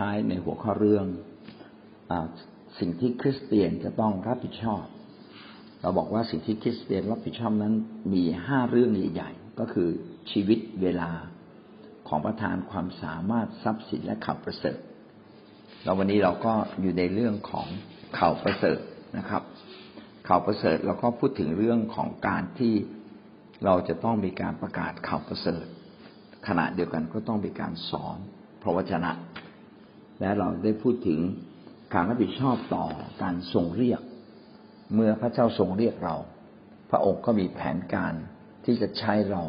ท้ายในหัวข้อเรื่องอสิ่งที่คริสเตียนจะต้องรับผิดชอบ เราบอกว่าสิ่งที่คริสเตียนรับผิดชอบนั้นมีห้าเรื่องใหญ่ๆก็คือชีวิตเวลาของประธานความสามารถทรัพย์สินและข่าวประเสริฐแล้ววันนี้เราก็อยู่ในเรื่องของข่าวประเสริฐนะครับข่าวประเสริฐเราก็พูดถึงเรื่องของการที่เราจะต้องมีการประกาศข่าวประเสริฐ ขณะเดียวกันก็ต้องมีการสอนพระวจนะ และเราได้พูดถึงการรับผิดชอบต่อการทรงเรียก เมื่อพระเจ้าทรงเรียกเรา พระองค์ก็มีแผนการที่จะใช้เรา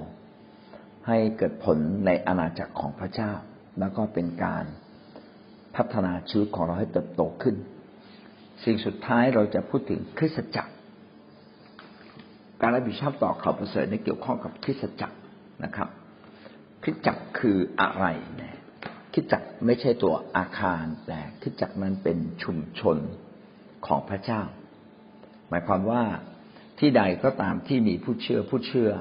ให้เกิดผลในอาณาจักรของพระเจ้า แล้วก็เป็นการพัฒนาชีวิตของเราให้เติบโตขึ้น สิ่งสุดท้ายเราจะพูดถึงคริสตจักร การรับผิดชอบต่อข่าวประเสริฐในเกี่ยวข้องกับคริสตจักรนะครับคริสตจักรคืออะไร คริสตจักไม่ใช่ตัวอาคาร แต่คริสตจักรนั้นเป็นชุมชนของพระเจ้า หมายความว่าที่ใดก็ตามที่มีผู้เชื่อผู้เชื่อ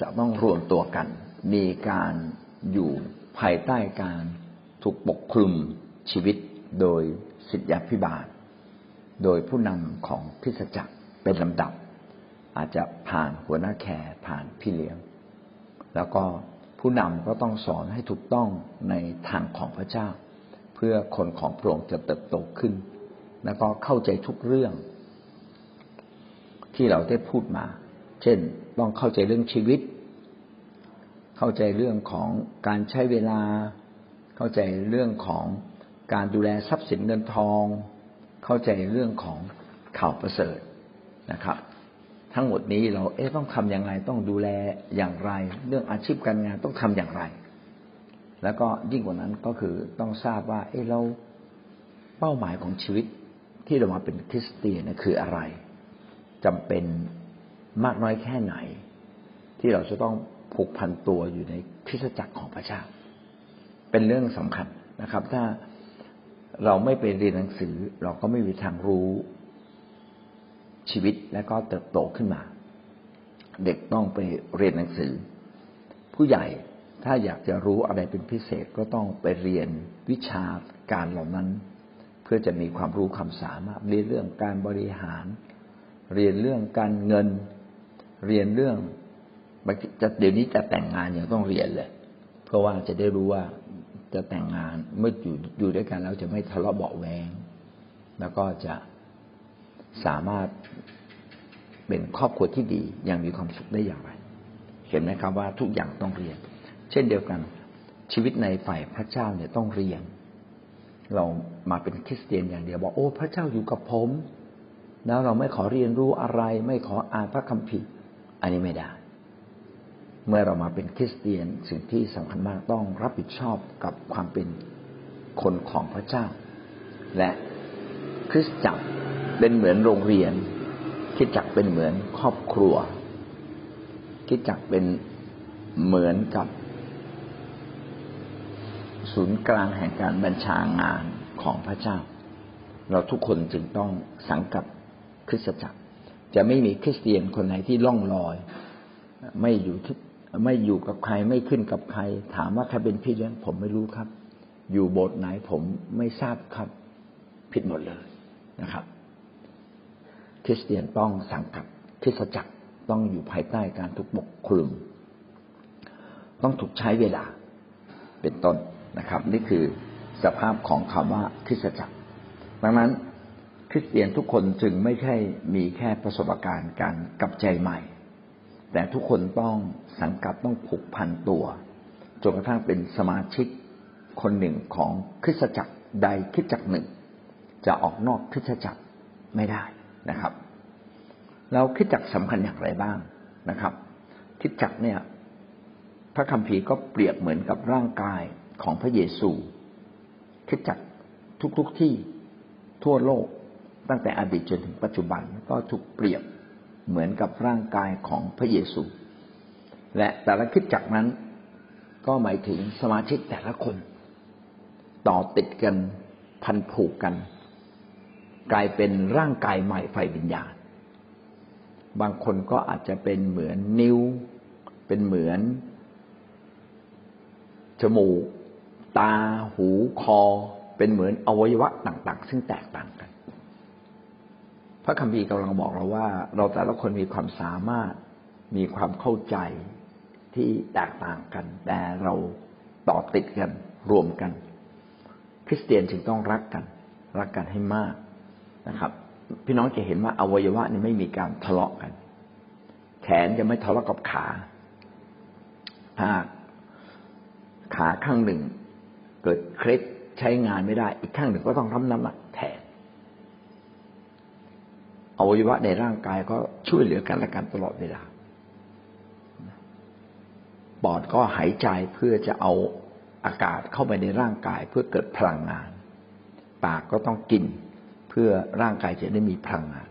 จะต้องรวมตัวกัน มีการอยู่ภายใต้การถูกปกคลุมชีวิตโดยสิทธิพิบาล โดยผู้นำของพิสจักรเป็นลำดับ อาจจะผ่านหัวหน้าแคร์ผ่านพี่เลี้ยง แล้วก็ ผู้นำก็ต้องสอนให้ถูกต้องในทางของพระเจ้า เพื่อคนของพระองค์จะเติบโตขึ้น แล้วก็เข้าใจทุกเรื่อง ที่เราได้พูดมา เช่น ต้องเข้าใจเรื่องชีวิต เข้าใจเรื่องของการใช้เวลา เข้าใจเรื่องของการดูแลทรัพย์สินเงินทอง เข้าใจเรื่องของข่าวประเสริฐนะครับ ทั้งหมดนี้เราเอ๊ะต้องทำอย่างไร ต้องดูแลอย่างไร เรื่องอาชีพการงานต้องทำอย่างไร แล้วก็ยิ่งกว่านั้นก็คือต้องทราบว่า เอ๊ะเราเป้าหมายของชีวิตที่เรามาเป็นคริสเตียนคืออะไรจำเป็นมากน้อยแค่ไหน ที่เราจะต้องผูกพันตัวอยู่ในคริสตจักรของพระเจ้า เป็นเรื่องสำคัญนะครับ ถ้าเราไม่ไปเรียนหนังสือ เราก็ไม่มีทางรู้ ชีวิตและก็เติบโตขึ้นมา เด็กต้องไปเรียนหนังสือ ผู้ใหญ่ถ้าอยากจะรู้อะไรเป็นพิเศษก็ต้องไปเรียนวิชาการเหล่านั้น เพื่อจะมีความรู้ความสามารถเรียนเรื่องการบริหาร เรียนเรื่องการเงิน เรียนเรื่องจะเดี๋ยวนี้จะแต่งงานยังต้องเรียนเลย เพราะว่าจะได้รู้ว่าจะแต่งงานเมื่ออยู่อยู่ด้วยกันแล้วจะไม่ทะเลาะเบาแวงแล้วก็จะ สามารถเป็นครอบครัวที่ดีอย่างมีความสุขได้อย่างไร เห็นไหมครับว่าทุกอย่างต้องเรียน เช่นเดียวกัน ชีวิตในฝ่ายพระเจ้าเนี่ยต้องเรียน เรามาเป็นคริสเตียนอย่างเดียวบอกโอ้พระเจ้าอยู่กับผม แล้วเราไม่ขอเรียนรู้อะไร ไม่ขออ่านพระคัมภีร์อันนี้ไม่ได้ เมื่อเรามาเป็นคริสเตียนสิ่งที่สำคัญมากต้องรับผิดชอบกับความเป็นคนของพระเจ้า และคริสตจักร เป็นเหมือนโรงเรียนคริสตจักเป็นเหมือนครอบครัวคริสตจักเป็นเหมือนกับ ศูนย์กลางแห่งการบัญชางานของพระเจ้า เราทุกคนจึงต้องสังกับคริสตจักร จะไม่มีคริสเตียนคนไหนที่ล่องลอย ไม่อยู่ที่ไม่อยู่กับใครไม่ขึ้นกับใคร ถามว่าใครเป็นพี่เลี้ยงผมไม่รู้ครับ อยู่โบสถ์ไหนผมไม่ทราบครับ ผิดหมดเลยนะครับ คริสเตียนต้องสังกัดคริสตจักรต้องอยู่ภายใต้การถูกปกคลุม ต้องถูกใช้เวลาเป็นต้นนะครับ นี่คือสภาพของคำว่าคริสตจักร ดังนั้นคริสเตียนทุกคนจึงไม่ใช่มีแค่ประสบการณ์การกลับใจใหม่ แต่ทุกคนต้องสังกัดต้องผูกพันตัวจนกระทั่งเป็นสมาชิกคนหนึ่งของคริสตจักรใดคริสตจักรหนึ่ง จะออกนอกคริสตจักรไม่ได้ นะครับแล้วคริสตจักรสำคัญอย่างไรบ้างนะครับคริสตจักเนี่ย พระคัมภีร์ก็เปรียบเหมือนกับร่างกายของพระเยซูคริสตจักทุกๆทที่ทั่วโลกตั้งแต่อดีตจนถึงปัจจุบันก็ถูกเปรียบเหมือนกับร่างกายของพระเยซู และแต่ละคิดจักนั้น ก็หมายถึงสมาชิกแต่ละคน ต่อติดกันพันผูกกัน กลายเป็นร่างกายใหม่ไฟวิญญาณ บางคนก็อาจจะเป็นเหมือนนิ้ว เป็นเหมือน จมูก ตา หู คอ เป็นเหมือนอวัยวะต่าง ๆ ซึ่งแตกต่างกัน พระคัมภีร์กำลังบอกเราว่า เราแต่ละคนมีความสามารถ มีความเข้าใจที่แตกต่างกัน แต่เราต่อติดกัน รวมกัน คริสเตียนจึงต้องรักกัน รักกันให้มาก นะครับ พี่น้องจะเห็นว่าอวัยวะนี่ไม่มีการทะเลาะกัน แขนจะไม่ทะเลาะกับขาถ้าขาข้างหนึ่ง เกิดเคล็ดใช้งานไม่ได้ อีกข้างหนึ่งก็ต้องรับน้ำหนักแทนอวัยวะในร่างกายก็ช่วยเหลือกันและกันตลอดเวลาปอดก็หายใจเพื่อจะเอาอากาศเข้าไปในร่างกายเพื่อเกิดพลังงาน ปากก็ต้องกิน พื่อร่างกายจะได้มีพลังงาน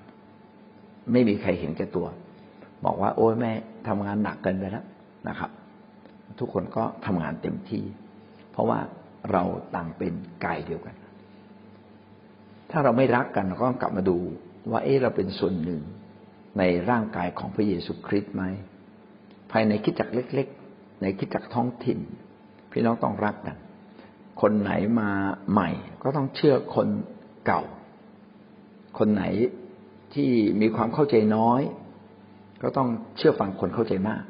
ไม่มีใครเห็นแก่ตัว บอกว่า โอ้ยแม่ทำงานหนักเกินไปแล้วนะครับ ทุกคนก็ทำงานเต็มที่ เพราะว่าเราต่างเป็นกายเดียวกัน ถ้าเราไม่รักกันเราก็กลับมาดูว่า เออเราเป็นส่วนหนึ่งในร่างกายของพระเยซูคริสต์ไหมภายในคิดจักเล็ก ๆ ในคิดจักท้องถิ่น พี่น้องต้องรักกัน คนไหนมาใหม่ ก็ต้องเชื่อคนเก่า คนไหนที่มีความเข้าใจน้อย ก็ต้องเชื่อฟังคนเข้าใจมาก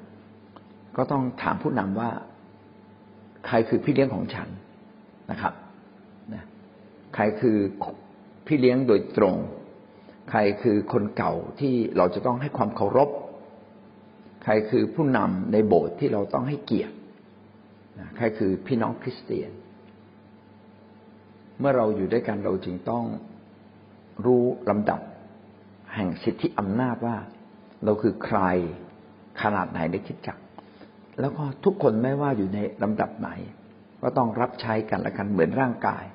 ก็ต้องถามผู้นำว่า ใครคือพี่เลี้ยงของฉันนะครับใครคือพี่เลี้ยงโดยตรง ใครคือคนเก่าที่เราจะต้องให้ความเคารพ ใครคือผู้นำในโบสถ์ที่เราต้องให้เกียรติใครคือพี่น้องคริสเตียน เมื่อเราอยู่ด้วยกันเราจึงต้อง รู้ลำดับ แห่งสิทธิอำนาจว่า เราคือใครขนาดไหนในคิดจัก แล้วก็ทุกคนไม่ว่าอยู่ในลำดับไหน ก็ต้องรับใช้กันและกันเหมือนร่างกาย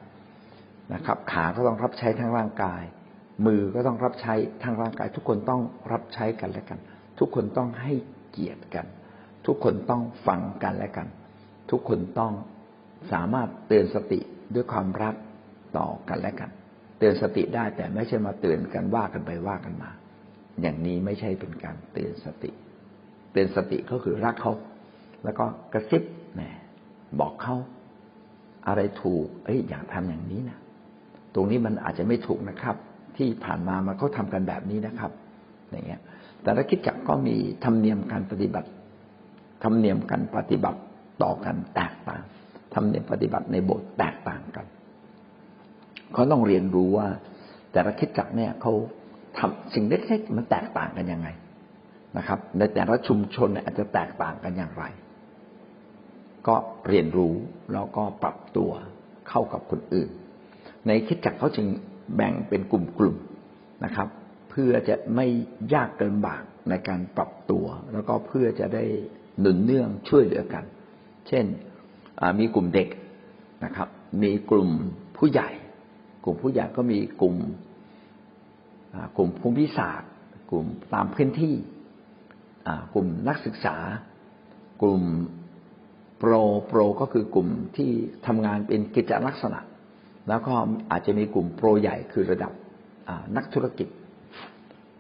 นะครับ ขาก็ต้องรับใช้ทั้งร่างกาย มือก็ต้องรับใช้ทั้งร่างกาย ทุกคนต้องรับใช้กันและกัน ทุกคนต้องให้เกียรติกัน ทุกคนต้องฟังกันและกัน ทุกคนต้องสามารถเตือนสติด้วยความรักต่อกันและกัน เตือนสติได้แต่ไม่ใช่มาเตือนกันว่ากันไปว่ากันมา อย่างนี้ไม่ใช่เป็นการเตือนสติ เตือนสติก็คือรักเขา แล้วก็กระซิบแหมบอกเขาอะไรถูก เอ้ยอยากทำอย่างนี้นะตรงนี้มันอาจจะไม่ถูกนะครับ ที่ผ่านมามันเขาทากันแบบนี้นะครับ อย่างเงี้ย แต่ละคิดจักก็มีธรรมเนียมการปฏิบัติธรรมเนียมการปฏิบัติต่อกันแตกต่างธรรมเนียมปฏิบัติในโบสถ์แตกต่างกัน เขาต้องเรียนรู้ว่า แต่ละคิดจักเนี่ยเขาทำสิ่งเล็กๆมันแตกต่างกันยังไงนะครับ ในแต่ละชุมชนอาจจะแตกต่างกันอย่างไร ก็เรียนรู้แล้วก็ปรับตัวเข้ากับคนอื่น ในคิดจักเขาจึงแบ่งเป็นกลุ่มๆนะครับ เพื่อจะไม่ยากเกินบากในการปรับตัว แล้วก็เพื่อจะได้หนุนเนื่องช่วยเหลือกัน เช่นมีกลุ่มเด็กนะครับ มีกลุ่มผู้ใหญ่ ลุ่มผู้ใหญ่ก็มีกลุ่มกลุ่มภูมิศาสตร์ กลุ่มตามพื้นที่กลุ่มนักศึกษา กลุ่มโปรโปรก็คือกลุ่มที่ทำงานเป็นกิจลักษณะ แล้วก็อาจจะมีกลุ่มโปรใหญ่คือระดับนักธุรกิจ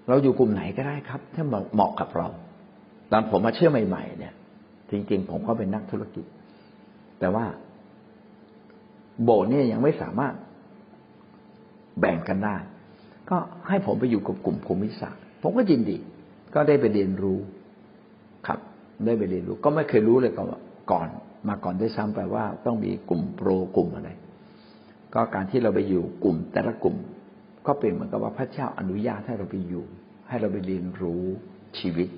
เราอยู่กลุ่มไหนก็ได้ครับ ถ้าเหมาะกับเรา ตอนผมมาเชื่อใหม่ ๆ เนี่ย จริง ๆ ผมก็เป็นนักธุรกิจ แต่ว่าโบสเนี่ยยังไม่สามารถ แบ่งกันได้ ก็ให้ผมไปอยู่กับกลุ่มภูมิศาสตร์ผมก็ยินดี ก็ได้ไปเรียนรู้ครับ ได้ไปเรียนรู้ ก็ไม่เคยรู้เลยก่อนมาก่อนได้ซ้ำไปว่าต้องมีกลุ่มโปรกลุ่มอะไร ก็การที่เราไปอยู่กลุ่มแต่ละกลุ่ม ก็เป็นเหมือนกับว่าพระเจ้าอนุญาตให้เราไปอยู่ ให้เราไปเรียนรู้ชีวิต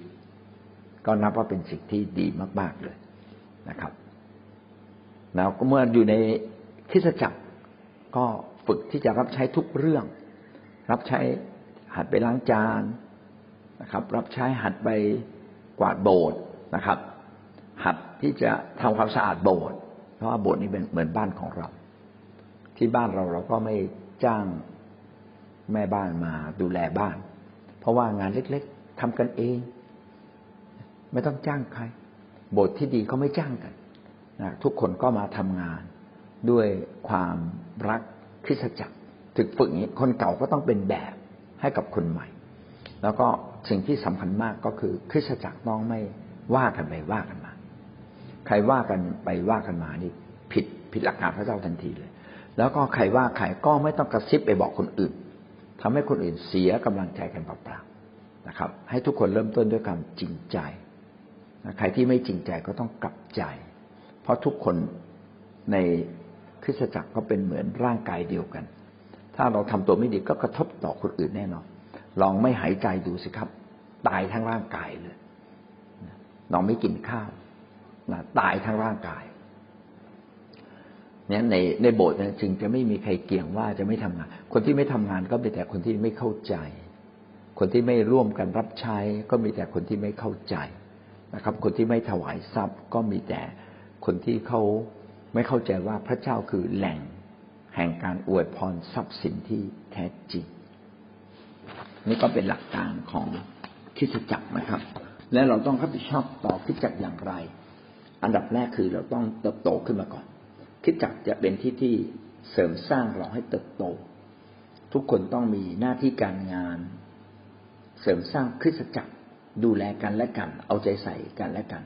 ก็นับว่าเป็นสิ่งที่ดีมากๆเลยนะครับแล้วก็เมื่ออยู่ในคริสตจักรก็ ฝึกที่จะรับใช้ทุกเรื่อง รับใช้หัดไปล้างจานนะครับ รับใช้หัดไปกวาดโบสถ์นะครับ หัดที่จะทำความสะอาดโบสถ์เพราะว่าโบสถ์นี้เป็นเหมือนบ้านของเรา ที่บ้านเราเราก็ไม่จ้างแม่บ้านมาดูแลบ้าน เพราะว่างานเล็กๆทำกันเอง ไม่ต้องจ้างใครโบทที่ดีเขาไม่จ้างกันนะทุกคนก็มาทำงานด้วยความรัก คริสตจักรถึกฝึกอย่างนี้คนเก่าก็ต้องเป็นแบบให้กับคนใหม่ แล้วก็สิ่งที่สำคัญมากก็คือ คริสตจักรต้องไม่ว่ากันไปว่ากันมา ใครว่ากันไปว่ากันมานี่ผิดผิดหลักการพระเจ้าทันทีเลย แล้วก็ใครว่าใครก็ไม่ต้องกระซิบไปบอกคนอื่นทำให้คนอื่นเสียกำลังใจกันเปล่าๆนะครับ ให้ทุกคนเริ่มต้นด้วยความจริงใจใครที่ไม่จริงใจก็ต้องกลับใจ เพราะทุกคนใน คริสตจักรก็เป็นเหมือนร่างกายเดียวกัน ถ้าเราทำตัวไม่ดีก็กระทบต่อคนอื่นแน่นอน ลองไม่หายใจดูสิครับ ตายทั้งร่างกายเลยลองไม่กินข้าวนะตายทั้งร่างกายเนี่ยในในโบสถ์จึงจะไม่มีใครเกี่ยงว่าจะไม่ทำงาน คนที่ไม่ทำงานก็เป็นแต่คนที่ไม่เข้าใจ คนที่ไม่ร่วมกันรับใช้ ก็มีแต่คนที่ไม่เข้าใจนะครับ คนที่ไม่ถวายทรัพย์ก็มีแต่คนที่เขา ไม่เข้าใจว่าพระเจ้าคือแหล่งแห่งการอวยพรทรัพย์สินที่แท้จริง นี่ก็เป็นหลักการของคิดจักรนะครับ และเราต้องรับผิดชอบต่อคิดจักรอย่างไร อันดับแรกคือเราต้องเติบโตขึ้นมาก่อน คิดจักรจะเป็นที่ที่เสริมสร้างเราให้เติบโต ทุกคนต้องมีหน้าที่การงาน เสริมสร้างคริสตจักรดูแลกันและกัน เอาใจใส่กันและกัน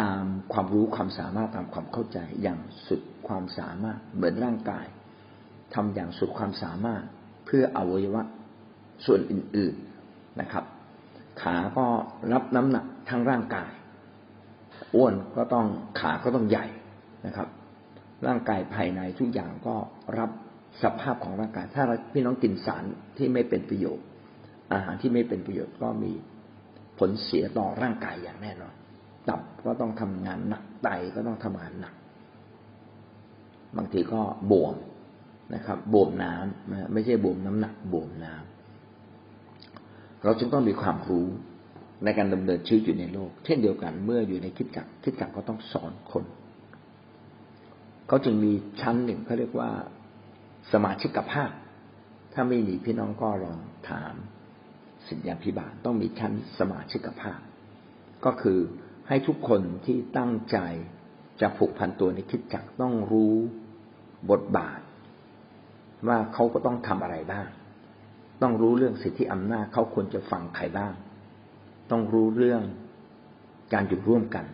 ตามความรู้ความสามารถตามความเข้าใจอย่างสุดความสามารถเหมือนร่างกายทำอย่างสุดความสามารถเพื่ออวัยวะส่วนอื่น ๆนะครับ ขาก็รับน้ำหนักทั้งร่างกาย อ้วนก็ต้องขาก็ต้องใหญ่นะครับ ร่างกายภายในทุกอย่างก็รับสภาพของร่างกาย ถ้าพี่น้องกินสารที่ไม่เป็นประโยชน์ อาหารที่ไม่เป็นประโยชน์ก็มีผลเสียต่อร่างกายอย่างแน่นอน ตับก็ต้องทำงานหนักไตก็ต้องทำงานหนัก บางทีก็บวมนะครับบวมน้ำนะไม่ใช่บวมน้ำหนักบวมน้ำเราจึงต้องมีความรู้ในการดำเนินชีวิตอยู่ในโลก เช่นเดียวกันเมื่ออยู่ในคิดจักรคิดจักรก็ต้องสอนคนเขาจึงมีชั้นหนึ่งเขาเรียกว่าสมาชิกภาพ ถ้าไม่มีพี่น้องก็ลองถามสิทธิพิบาลต้องมีชั้นสมาชิกภาพ ก็คือ ให้ทุกคนที่ตั้งใจจะผูกพันตัวในคิดจักต้องรู้บทบาท ว่าเขาก็ต้องทำอะไรบ้าง ต้องรู้เรื่องสิทธิอำนาจเขาควรจะฟังใครบ้าง ต้องรู้เรื่องการอยู่ร่วมกัน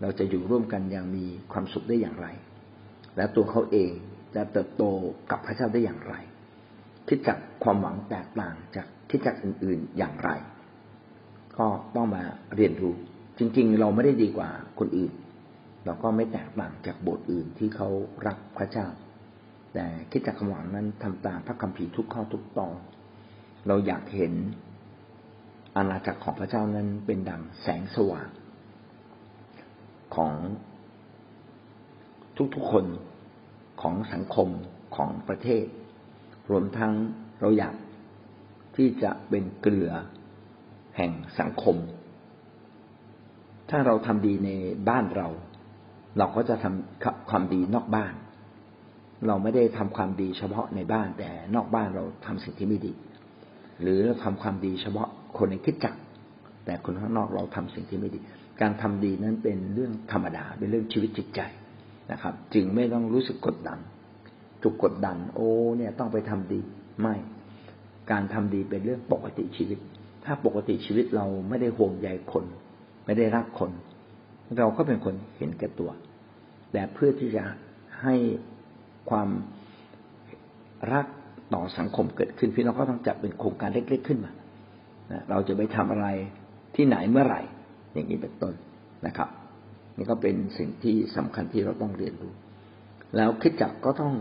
เราจะอยู่ร่วมกันอย่างมีความสุขได้อย่างไร และตัวเขาเองจะเติบโตกับพระเจ้าได้อย่างไร คิดจักความหวังแตกต่างจากคิดจักอื่น ๆอย่างไร ก็ต้องมาเรียนรู้ จริง ๆ เราไม่ได้ดีกว่าคนอื่น เราก็ไม่แตกต่างจากโบสถ์อื่นที่เขารักพระเจ้า แต่คิดจากคำหวังนั้นทำตามพระคัมภีร์ทุกข้อทุกตอนเราอยากเห็นอาณาจักรของพระเจ้านั้นเป็นดังแสงสว่างของทุกๆคนของสังคมของประเทศ รวมทั้งเราอยากที่จะเป็นเกลือแห่งสังคม ถ้าเราทำดีในบ้านเรา เราก็จะทำความดีนอกบ้าน เราไม่ได้ทำความดีเฉพาะในบ้าน แต่นอกบ้านเราทำสิ่งที่ไม่ดี หรือทำความดีเฉพาะคนในคิดจัก แต่คนข้างนอกเราทำสิ่งที่ไม่ดี การทำดีนั้นเป็นเรื่องธรรมดาเป็นเรื่องชีวิตจิตใจนะครับ จึงไม่ต้องรู้สึกกดดันถูกกดดัน โอ้ เนี่ยต้องไปทำดีไม่ การทำดีเป็นเรื่องปกติชีวิต ถ้าปกติชีวิตเราไม่ได้ห่วงใยคน ไม่ได้รักคน เราก็เป็นคนเห็นแก่ตัว แต่เพื่อที่จะให้ความรักต่อสังคมเกิดขึ้นพี่น้องก็ต้องจัดเป็นโครงการเล็ก ๆ ขึ้นมาเราจะไปทำอะไรที่ไหนเมื่อไหร่ อย่างนี้เป็นต้นนะครับ นี่ก็เป็นสิ่งที่สำคัญที่เราต้องเรียนรู้ แล้วคิดจักก็ต้อง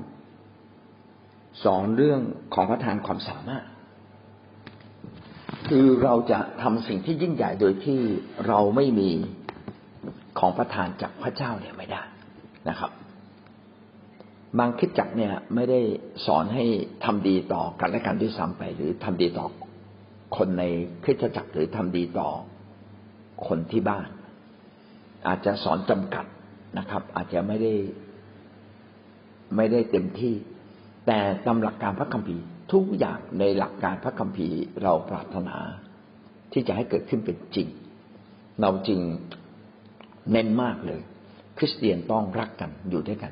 สอนเรื่องของประทานความสามารถ คือเราจะทำสิ่งที่ยิ่งใหญ่โดยที่เราไม่มีของประทานจากพระเจ้าเนี่ยไม่ได้นะครับ บางคิดจักเนี่ยไม่ได้สอนให้ทำดีต่อกันและกันด้วยซ้ำไป หรือทำดีต่อคนในคริสตจักรหรือทำดีต่อคนที่บ้าน อาจจะสอนจำกัดนะครับ อาจจะไม่ได้ไม่ได้เต็มที่ แต่ตามหลักการพระคัมภีร์ ทุกอย่างในหลักการพระคัมภีร์เราปรารถนาที่จะให้เกิดขึ้นเป็นจริง เราจึงเน้นมากเลย คริสเตียนต้องรักกันอยู่ด้วยกัน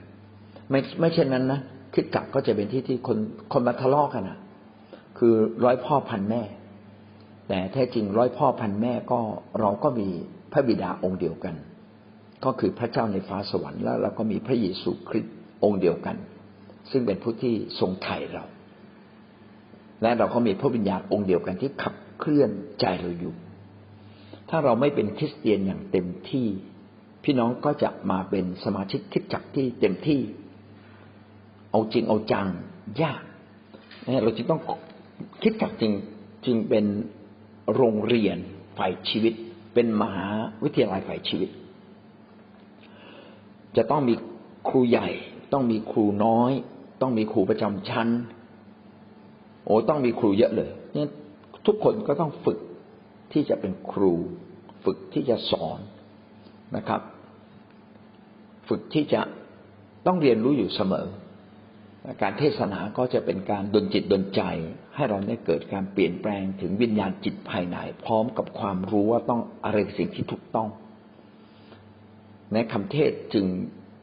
ไม่ไม่เช่นนั้นนะคิดกลับก็จะเป็นที่ที่คนคนมาทะเลาะกันอะ คือร้อยพ่อพันแม่ แต่แท้จริงร้อยพ่อพันแม่ก็เราก็มีพระบิดาองค์เดียวกัน ก็คือพระเจ้าในฟ้าสวรรค์แล้วเราก็มีพระเยซูคริสต์องค์เดียวกัน ซึ่งเป็นผู้ที่ทรงไถ่เรา และเราก็มีพระวิญญาณองค์เดียวกันที่ขับเคลื่อนใจเราอยู่ ถ้าเราไม่เป็นคริสเตียนอย่างเต็มที่ พี่น้องก็จะมาเป็นสมาชิกคิดจักที่เต็มที่ เอาจริงเอาจังยากเราจึงต้องคิดจักจริงจึงเป็นโรงเรียนฝ่ายชีวิต เป็นมหาวิทยาลัยฝ่ายชีวิต จะต้องมีครูใหญ่ ต้องมีครูน้อย ต้องมีครูประจำชั้น โอ้ต้องมีครูเยอะเลยเนี่ยทุกคนก็ต้องฝึกที่จะเป็นครู ฝึกที่จะสอนนะครับ ฝึกที่จะต้องเรียนรู้อยู่เสมอ การเทศนาก็จะเป็นการดลจิตดลใจ ให้เราได้เกิดการเปลี่ยนแปลงถึงวิญญาณจิตภายใน พร้อมกับความรู้ว่าต้องอะไรสิ่งที่ถูกต้อง ในคำเทศจึง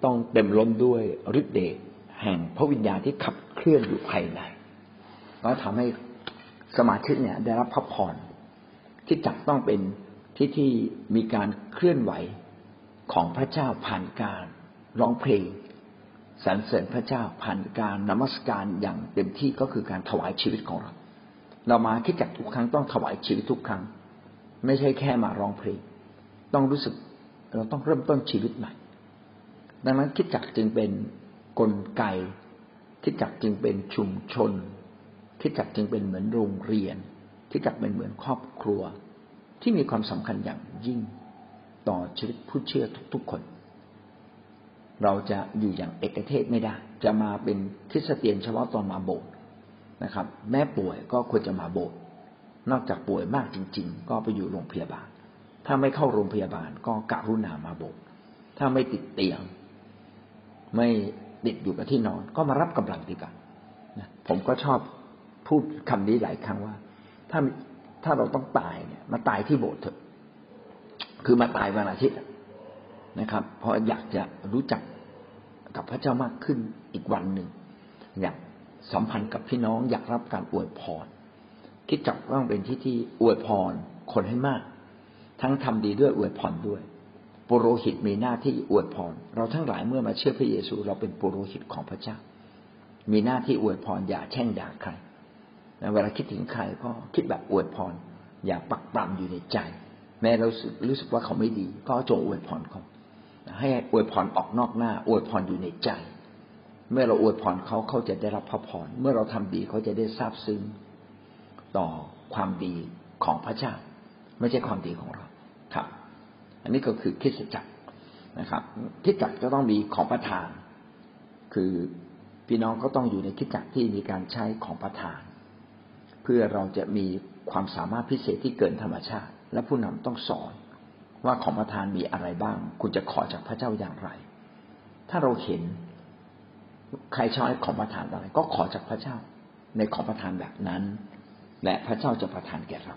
ต้องเต็มล้นด้วยฤทธิเดชแห่งพระวิญญาณที่ขับเคลื่อนอยู่ภายใน แล้วทำให้สมาชิกเนี่ย ได้รับพระพรที่จักต้องเป็นที่ที่มีการเคลื่อนไหวของพระเจ้าผ่านการร้องเพลงสรรเสริญพระเจ้าผ่านการนมัสการอย่างเต็มที่ก็คือการถวายชีวิตของเรา เรามาคิดจักทุกครั้งต้องถวายชีวิตทุกครั้ง ไม่ใช่แค่มาร้องเพลง ต้องรู้สึกเราต้องเริ่มต้นชีวิตใหม่ ดังนั้นคิดจักจึงเป็นกลไกคิดจักจึงเป็นชุมชน คิดจักจึงเป็นเหมือนโรงเรียน คิดจักเป็นเหมือนครอบครัว ที่มีความสำคัญอย่างยิ่งต่อชีวิตผู้เชื่อทุกๆคน เราจะอยู่อย่างเอกเทศไม่ได้ จะมาเป็นคริสเตียนเฉพาะตอนมาโบสถ์นะครับ แม่ป่วยก็ควรจะมาโบสถ์นอกจากป่วยมากจริง ๆ ก็ไปอยู่โรงพยาบาล ถ้าไม่เข้าโรงพยาบาลก็กะรุณามาโบสถ์ถ้าไม่ติดเตียง ไม่ติดอยู่กับที่นอนก็มารับกำลังดีกว่าผมก็ชอบ พูดคำนี้หลายครั้งว่า ถ้าถ้าเราต้องตายเนี่ย มาตายที่โบสถ์เถอะ คือมาตายวันอาทิตย์นะครับ เพราะอยากจะรู้จักกับพระเจ้ามากขึ้นอีกวันหนึ่งอยากสัมพันธ์กับพี่น้องอยากรับการอวยพรคิดจักต้องเป็นที่ที่อวยพรคนให้มาก ทั้งทำดีด้วยอวยพรด้วยปุโรหิตมีหน้าที่อวยพร เราทั้งหลายเมื่อมาเชื่อพระเยซู เราเป็นปุโรหิตของพระเจ้า มีหน้าที่อวยพรอย่าแช่งด่าใคร เวลาคิดถึงใครก็คิดแบบอวยพร อย่าปักปรำอยู่ในใจ แม้เรารู้สึกว่าเขาไม่ดี ก็จงอวยพรเขาให้อวยพรออกนอกหน้าอวยพรอยู่ในใจ เมื่อเราอวยพรเขาเขาจะได้รับพระพร เมื่อเราทำดีเขาจะได้ทราบซึ้งต่อความดีของพระเจ้า ไม่ใช่ความดีของเราครับ อันนี้ก็คือคิดจักรนะครับคิดจักรจะต้องมีของประทาน คือพี่น้องก็ต้องอยู่ในคิดจักรที่มีการใช้ของประทาน พื่อเราจะมีความสามารถพิเศษที่เกินธรรมชาติ และผู้นำต้องสอนว่าของประทานมีอะไรบ้าง คุณจะขอจากพระเจ้าอย่างไร ถ้าเราเห็นใครใช้ของประทานอะไร ก็ขอจากพระเจ้า ในของประทานแบบนั้น และพระเจ้าจะประทานแก่เรา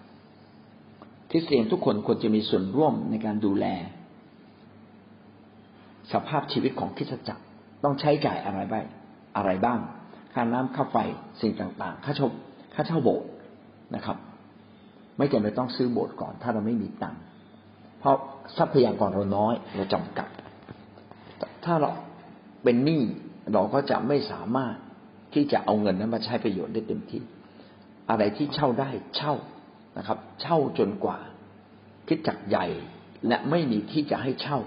คริสเตียนทุกคนควรจะมีส่วนร่วมในการดูแล สภาพชีวิตของคริสตจักรต้องใช้จ่ายอะไรบ้างอะไรบ้าง ค่าน้ำค่าไฟสิ่งต่างๆ ค่าชม ค่าเช่าโบสถ์นะครับ ไม่จำเป็นต้องซื้อโบสถ์ก่อน ถ้าเราไม่มีตังค์เพราะทรัพยากรเราน้อยเราจำกัด ถ้าเราเป็นหนี้เราก็จะไม่สามารถที่จะเอาเงินนั้นมาใช้ประโยชน์ได้เต็มที่ อะไรที่เช่าได้เช่านะครับ เช่าจนกว่าคิดจักใหญ่และไม่มีที่จะให้เช่า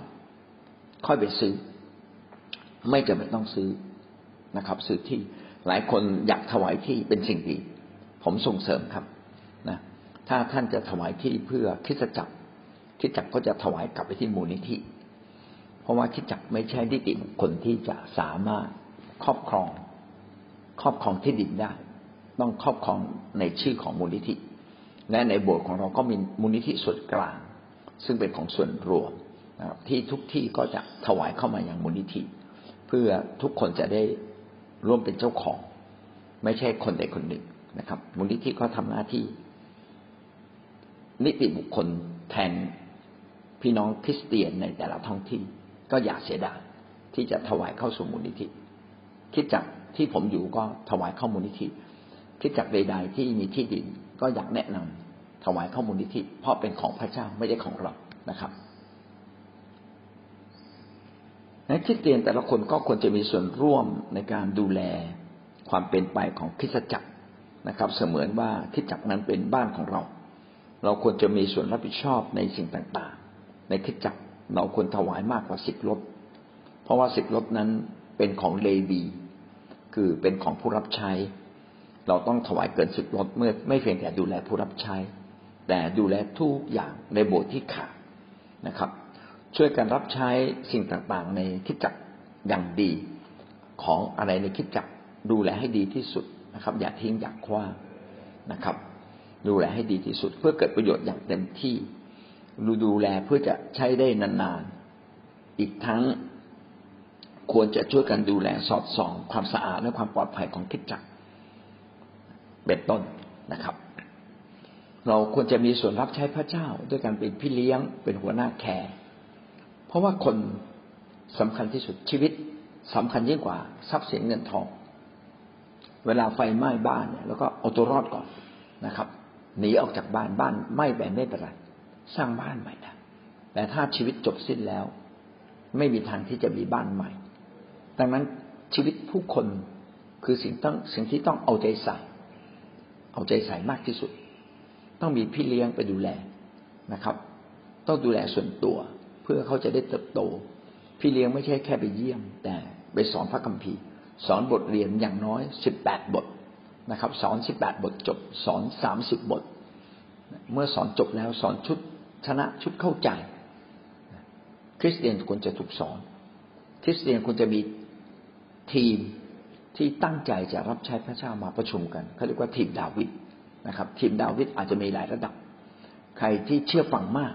ค่อยไปซื้อ ไม่จำเป็นต้องซื้อนะครับ ซื้อที่หลายคนอยากถวายที่เป็นสิ่งดี ผมส่งเสริมครับนะถ้าท่านจะถวายที่เพื่อคิดจักรคิดจักรก็จะถวายกลับไปที่มูลนิธิ เพราะว่าคิดจักรไม่ใช่นิติบุคคลที่จะสามารถครอบครอง ครอบครองที่ดินได้ ต้องครอบครองในชื่อของมูลนิธิ และในโบสถ์ของเราก็มีมูลนิธิส่วนกลาง ซึ่งเป็นของส่วนรวมนะครับที่ทุกที่ก็จะถวายเข้ามาอย่างมูลนิธิ เพื่อทุกคนจะได้ร่วมเป็นเจ้าของ ไม่ใช่คนใดคนหนึ่ง นะครับมูลนิธิก็ทำหน้าที่ นิติบุคคลแทนพี่น้องคริสเตียนในแต่ละท้องที่ ก็อย่าเสียดายที่จะถวายเข้าสู่มูลนิธิ คิดจากที่ผมอยู่ก็ถวายเข้ามูลนิธิ คิดจากใดๆที่มีที่ดินก็อยากแนะนำถวายเข้ามูลนิธิ เพราะเป็นของพระเจ้าไม่ใช่ของเรานะครับนั้นคริสเตียนแต่ละคนก็ควรจะมีส่วนร่วมในการดูแลความเป็นไปของคริสตจักร นะครับ เสมือนว่าคริสตจักรนั้นเป็นบ้านของเรา เราควรจะมีส่วนรับผิดชอบในสิ่งต่างๆ ในคริสตจักรเราควรถวายมากกว่าสิบรถเพราะว่าสิบรถนั้นเป็นของเลวีคือเป็นของผู้รับใช้ เราต้องถวายเกินสิบรถเมื่อไม่เพียงแต่ดูแลผู้รับใช้ แต่ดูแลทุกอย่างในโบสถ์ที่ขาดนะครับ ช่วยกันรับใช้สิ่งต่างๆ ในคิดจักอย่างดี ของอะไรในคิดจักดูแลให้ดีที่สุด นะครับ อย่าทิ้งอย่าคว้างนะครับ ดูแลให้ดีที่สุด เพื่อเกิดประโยชน์อย่างเต็มที่ดูดูแลเพื่อจะใช้ได้นานๆ อีกทั้งควรจะช่วยกันดูแลสอดส่อง ความสะอาดและความปลอดภัยของคิดจักรเป็นต้นนะครับ เราควรจะมีส่วนรับใช้พระเจ้า ด้วยการเป็นพี่เลี้ยงเป็นหัวหน้าแคร์เพราะว่าคนสำคัญที่สุดชีวิตสำคัญยิ่งกว่าทรัพย์สินเงินทอง เวลาไฟไหม้บ้านเนี่ยแล้วก็เอาตัวรอดก่อนนะครับ หนีออกจากบ้านบ้านไหม้ไปไม่เป็นไรสร้างบ้านใหม่ได้แต่ถ้าชีวิตจบสิ้นแล้ว ไม่มีทางที่จะมีบ้านใหม่ ดังนั้นชีวิตผู้คนคือสิ่งต้องสิ่งที่ต้องเอาใจใส่ เอาใจใส่มากที่สุด ต้องมีพี่เลี้ยงไปดูแลนะครับ ต้องดูแลส่วนตัว เพื่อเขาจะได้เติบโต พี่เลี้ยงไม่ใช่แค่ไปเยี่ยม แต่ไปสอนพระคัมภีร์ สอนบทเรียนอย่างน้อยสิบแปดบทนะครับ สอนสิบแปดบทจบ สอนสามสิบบท เมื่อสอนจบแล้วสอนชุดชนะชุดเข้าใจ คริสเตียนควรจะถูกสอน คริสเตียนควรจะมีทีมที่ตั้งใจจะรับใช้พระเจ้ามาประชุมกันเขาเรียกว่าทีมดาวิดนะครับ ทีมดาวิดอาจจะมีหลายระดับ ใครที่เชื่อฟังมาก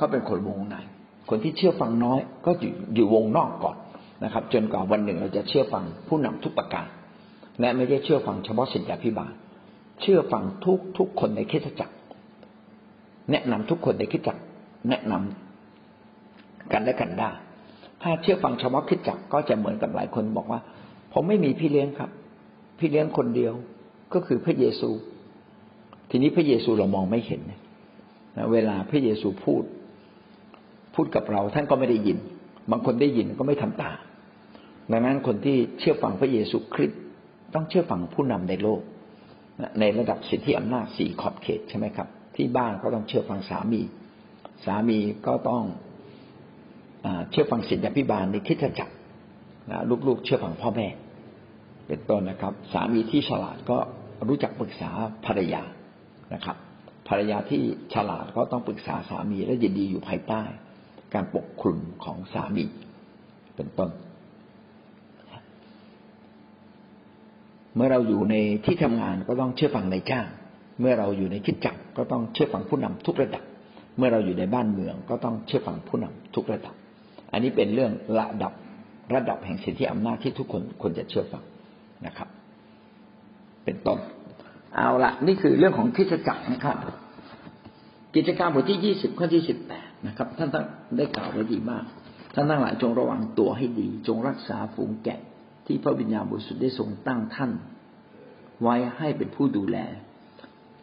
ก็เป็นคนวงในคนที่เชื่อฟังน้อย ก็อยู่อยู่วงนอกก่อน นะครับ จนกว่าวันหนึ่งเราจะเชื่อฟังผู้นำทุกประการและไม่ได้เชื่อฟังเฉพาะสิทธิพิบาล เชื่อฟังทุกทุกคนในคิดจักร แนะนำทุกคนในคิดจักร แนะนำกันและกันได้ ถ้าเชื่อฟังเฉพาะคิดจักรก็จะเหมือนกับหลายคนบอกว่า ผมไม่มีพี่เลี้ยงครับ พี่เลี้ยงคนเดียวก็คือพระเยซู ทีนี้พระเยซูเรามองไม่เห็นนะเวลาพระเยซูพูด พูดกับเราท่านก็ไม่ได้ยิน บางคนได้ยินก็ไม่ทำตา ดังนั้นคนที่เชื่อฟังพระเยซูคริสต์ต้องเชื่อฟังผู้นำในโลก ในระดับสิทธิอำนาจสี่ขอบเขตใช่ไหมครับ ที่บ้านก็ต้องเชื่อฟังสามี สามีก็ต้องเชื่อฟังศิลพิบาลในคิดจักรลูกๆ เชื่อฟังพ่อแม่ เป็นต้นนะครับ สามีที่ฉลาดก็รู้จักปรึกษาภรรยานะครับ ภรรยาที่ฉลาดก็ต้องปรึกษาสามีและยินดีอยู่ภายใต้ การปกคลุมของสามี เป็นต้น เมื่อเราอยู่ในที่ทำงานก็ต้องเชื่อฟังในจ้าง เมื่อเราอยู่ในคิดจักรก็ต้องเชื่อฟังผู้นำทุกระดับ เมื่อเราอยู่ในบ้านเมืองก็ต้องเชื่อฟังผู้นำทุกระดับ อันนี้เป็นเรื่องระดับระดับแห่งสิทธิอำนาจที่ทุกคนควรจะเชื่อฟังนะครับ เป็นต้นเอาละนี่คือเรื่องของคริสตจักรนะครับ กิจการบทที่ยี่สิบข้อที่สิบแปดนะครับ ท่านได้กล่าวไว้ดีมาก ท่านทั้งหลายจงระวังตัวให้ดี จงรักษาฝูงแกะ ที่พระวิญญาณบริสุทธิ์ได้ทรงตั้งท่าน ไว้ให้เป็นผู้ดูแล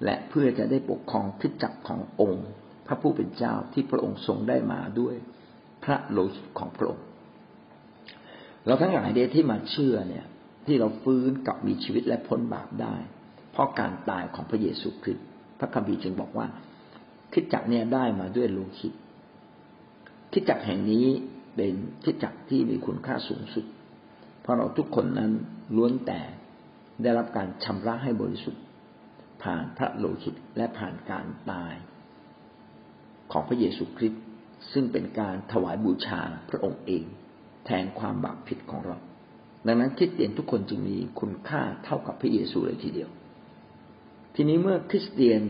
และเพื่อจะได้ปกครองคิดจักรขององค์ พระผู้เป็นเจ้าที่พระองค์ทรงได้มาด้วยพระโลหิตของพระองค์เราทั้งหลายเดที่มาเชื่อเนี่ย ที่เราฟื้นกลับมีชีวิตและพ้นบาปได้ เพราะการตายของพระเยซูคริสต์พระคัมภีร์จึงบอกว่าคิดจักเนี่ยได้มาด้วยโลหิตคิดจักแห่งนี้เป็นคิดจักที่มีคุณค่าสูงสุด เพราะเราทุกคนนั้นล้วนแต่ได้รับการชำระให้บริสุทธิ์ ผ่านพระโลหิตและผ่านการตายของพระเยซูคริสต์ซึ่งเป็นการถวายบูชาพระองค์เอง แทนความบาปผิดของเรา ดังนั้นคริสเตียนทุกคนจึงมีคุณค่าเท่ากับพระเยซูเลยทีเดียว ทีนี้เมื่อคริสเตียน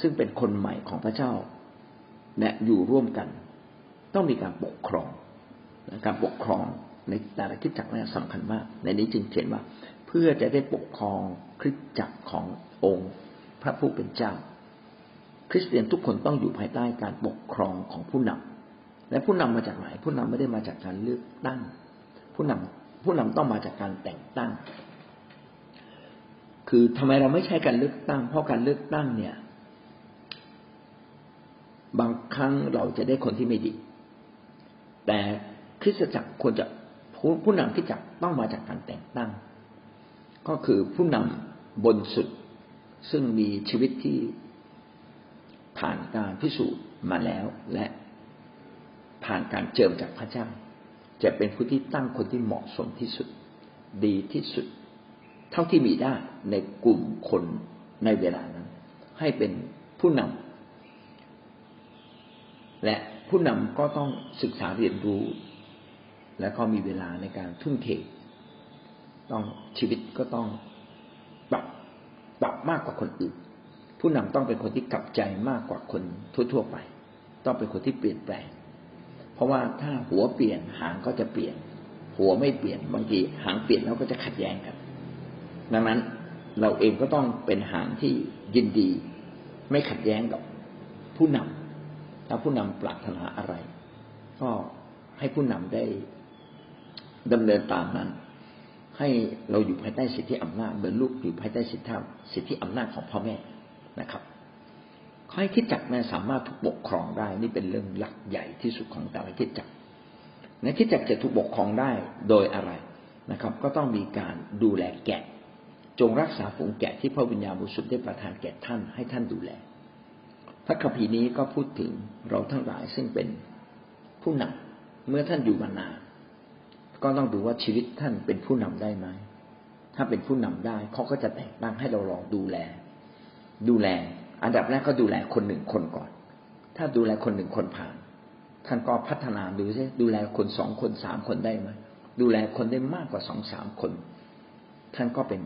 ซึ่งเป็นคนใหม่ของพระเจ้าและอยู่ร่วมกัน ต้องมีการปกครองการปกครอง ในแต่ละคริสตจักรนี่สำคัญมาก ในนี้จึงเขียนว่า เพื่อจะได้ปกครองคริสตจักรขององค์พระผู้เป็นเจ้า คริสเตียนทุกคนต้องอยู่ภายใต้การปกครองของผู้นำและผู้นำมาจากไหนผู้นำไม่ได้มาจากการเลือกตั้ง ผู้นำผู้นำต้องมาจากการแต่งตั้ง คือทำไมเราไม่ใช้การเลือกตั้ง เพราะการเลือกตั้งเนี่ย บางครั้งเราจะได้คนที่ไม่ดี แต่คริสตจักรควรจะ ผู้นำคริสตจักต้องมาจากการแต่งตั้ง ก็คือผู้นำบนสุด ซึ่งมีชีวิตที่ผ่านการพิสูจน์มาแล้วและผ่านการเจิมจากพระเจ้า จะเป็นผู้ที่ตั้งคนที่เหมาะสมที่สุด ดีที่สุด เท่าที่มีได้ในกลุ่มคนในเวลานั้น ให้เป็นผู้นำและผู้นำก็ต้องศึกษาเรียนรู้ และก็มีเวลาในการทุ่มเทต้องชีวิตก็ต้องปรับปรับมากกว่าคนอื่น ผู้นำต้องเป็นคนที่กลับใจมากกว่าคนทั่วๆไป ต้องเป็นคนที่เปลี่ยนแปลง เพราะว่าถ้าหัวเปลี่ยนหางก็จะเปลี่ยน หัวไม่เปลี่ยนบางทีหางเปลี่ยนแล้วก็จะขัดแย้งกัน ดังนั้นเราเองก็ต้องเป็นหางที่ยินดี ไม่ขัดแย้งกับผู้นำถ้าผู้นำปรารถนาอะไร ก็ให้ผู้นำได้ ดำเนินตามนั้น ให้เราอยู่ภายใต้สิทธิอำนาจเหมือนลูกอยู่ภายใต้สิทธิสิทธิอำนาจของพ่อแม่นะครับให้คิดจักรแม่สามารถถูกปกครองได้นี่เป็นเรื่องหลักใหญ่ที่สุดของแต่ละคิดจักรในคิดจักรจะถูกปกครองได้โดยอะไรนะครับ ก็ต้องมีการดูแลแกะ จงรักษาฝูงแกะที่พระวิญญาณบริสุทธิ์ได้ประทานแก่ท่านให้ท่านดูแลพระคัมภีร์นี้ก็พูดถึงเราทั้งหลายซึ่งเป็นผู้นำเมื่อท่านอยู่มานาน ก็ต้องดูว่าชีวิตท่านเป็นผู้นำได้ไหม ถ้าเป็นผู้นำได้เขาก็จะแต่งตั้งให้เราลองดูแล ดูแล อันดับแรกก็ดูแลคนหนึ่งคนก่อน ถ้าดูแลคนหนึ่งคนผ่าน ท่านก็พัฒนาดูซิดูแลคนสองคนสามคนได้ไหมดูแลคนได้มากกว่าสองสามคน ท่านก็เป็น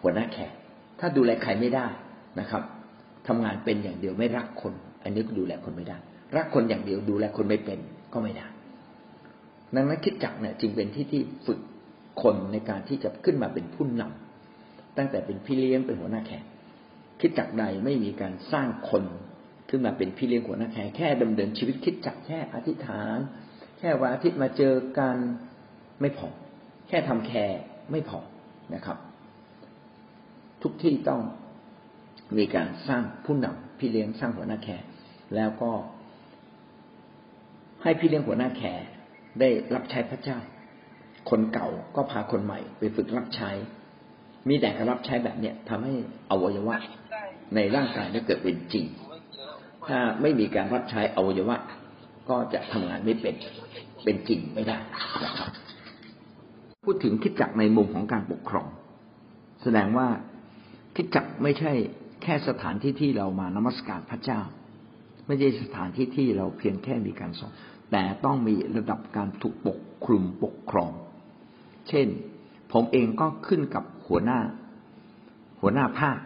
หัวหน้าแขก ถ้าดูแลใครไม่ได้นะครับทำงานเป็นอย่างเดียวไม่รักคน อันนี้ก็ดูแลคนไม่ได้ รักคนอย่างเดียวดูแลคนไม่เป็นก็ไม่ได้ ดังนั้นคิดจักเนี่ยจึงเป็นที่ที่ฝึกคนในการที่จะขึ้นมาเป็นผู้นำตั้งแต่เป็นพี่เลี้ยงเป็นหัวหน้าแขกคิดจักใดไม่มีการสร้างคนขึ้นมาเป็นพี่เลี้ยงหัวหน้าแขกแค่ดำเนินชีวิตคิดจักแค่อธิษฐาน แค่วันอาทิตย์มาเจอกันไม่พอแค่ทำแคร์ไม่พอนะครับ ทุกที่ต้องมีการสร้างผู้นำพี่เลี้ยงสร้างหัวหน้าแขกแล้วก็ให้พี่เลี้ยงหัวหน้าแขก ได้รับใช้พระเจ้า คนเก่าก็พาคนใหม่ ไปฝึกรับใช้ มีแต่การรับใช้แบบเนี้ยทำให้อวัยวะ ในร่างกายได้เกิดเป็นจริง ถ้าไม่มีการรับใช้อวัยวะ ก็จะทำงานไม่เป็นเป็นจริงไม่ได้นะครับ พูดถึงคิดจักในมุมของการปกครอง แสดงว่าคิดจักไม่ใช่แค่สถานที่ที่เรามานมัสการพระเจ้า ไม่ใช่สถานที่ที่เราเพียงแค่มีการสอน แต่ต้องมีระดับการถูกปกคลุมปกครอง เช่น ผมเองก็ขึ้นกับหัวหน้า หัวหน้าภาค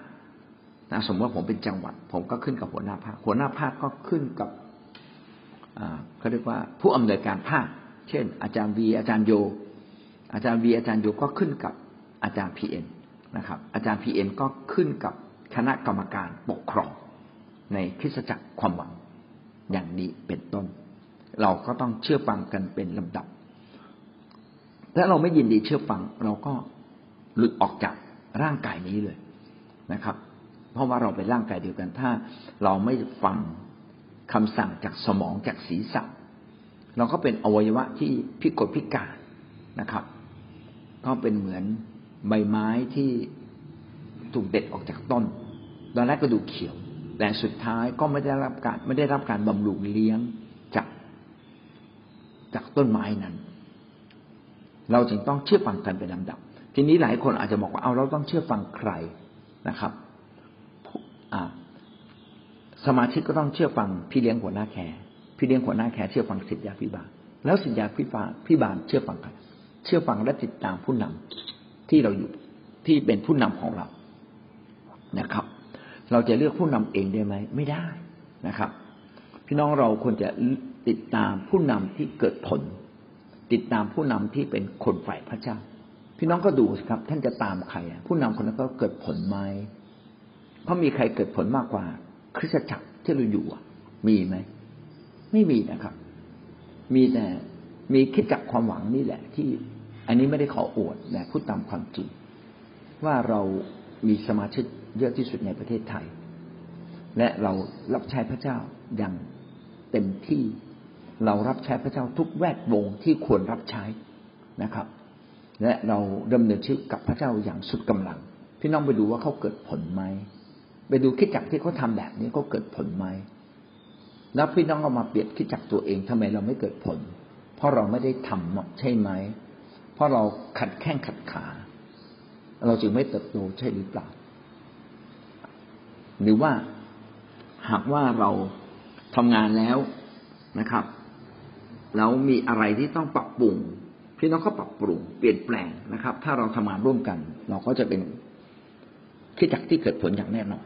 นะสมมติว่าผมเป็นจังหวัด ผมก็ขึ้นกับหัวหน้าภาค หัวหน้าภาคก็ขึ้นกับเขาเรียกว่าผู้อำนวยการภาค เช่น อาจารย์วีอาจารย์โย อาจารย์วีอาจารย์โยก็ขึ้นกับอาจารย์พีเอ็นนะครับ อาจารย์พีเอ็นก็ขึ้นกับคณะกรรมการปกครองในคริสตจักรความหวังอย่างนี้เป็นต้น เราก็ต้องเชื่อฟังกันเป็นลำดับ ถ้าเราไม่ยินดีเชื่อฟัง เราก็หลุดออกจากร่างกายนี้เลยนะครับ เพราะว่าเราเป็นร่างกายเดียวกัน ถ้าเราไม่ฟังคำสั่งจากสมองจากศีรษะ เราก็เป็นอวัยวะที่พิกลพิการนะครับ ก็เป็นเหมือนใบไม้ที่ถูกเด็ดออกจากต้นตอนแรกก็ดูเขียว แต่สุดท้ายก็ไม่ได้รับการไม่ได้รับการบำรุงเลี้ยง ต้นไม้นั้น เราจึงต้องเชื่อฟังกันเป็นลำดับ ทีนี้หลายคนอาจจะบอกว่าเอาเราต้องเชื่อฟังใครนะครับสมาชิกก็ต้องเชื่อฟังพี่เลี้ยงหัวหน้าแคร์พี่เลี้ยงหัวหน้าแคร์เชื่อฟังสิทธยาพิบาลแล้วสิทธยาพิบาลพิบาลเชื่อฟังใครเชื่อฟังและติดตามผู้นำที่เราอยู่ที่เป็นผู้นำของเรานะครับ เราจะเลือกผู้นำเองได้ไหมไม่ได้นะครับ พี่น้องเราควรจะ ติดตามผู้นำที่เกิดผล ติดตามผู้นำที่เป็นคนฝ่ายพระเจ้า พี่น้องก็ดูสิครับ ท่านจะตามใครผู้นำคนนั้นก็เกิดผลไหมเพราะมีใครเกิดผลมากกว่า คริสตจักรที่เราอยู่มีไหมไม่มีนะครับ มีแต่มีคิดจักความหวังนี่แหละ ที่อันนี้ไม่ได้ขออวดแต่พูดตามความจริงว่าเรามีสมาชิกเยอะที่สุดในประเทศไทย และเรารับใช้พระเจ้าอย่างเต็มที่ เรารับใช้พระเจ้าทุกแวดวงที่ควรรับใช้นะครับ และเราดำเนินชีวิตกับพระเจ้าอย่างสุดกำลัง พี่น้องไปดูว่าเขาเกิดผลไหมไปดูคิดจักที่เขาทาแบบนี้เขาเกิดผลไหมแล้วพี่น้องเอามาเปรียบคิดจักตัวเองทำไมเราไม่เกิดผล เพราะเราไม่ได้ทำใช่ไหม เพราะเราขัดแข้งขัดขา เราจึงไม่เติบโตใช่หรือเปล่า หรือว่าหากว่าเราทำงานแล้วนะครับ แล้วมีอะไรที่ต้องปรับปรุงพี่น้องก็ปรับปรุงเปลี่ยนแปลงนะครับ ถ้าเราทำงานร่วมกัน เราก็จะเป็นที่จักที่เกิดผลอย่างแน่นอน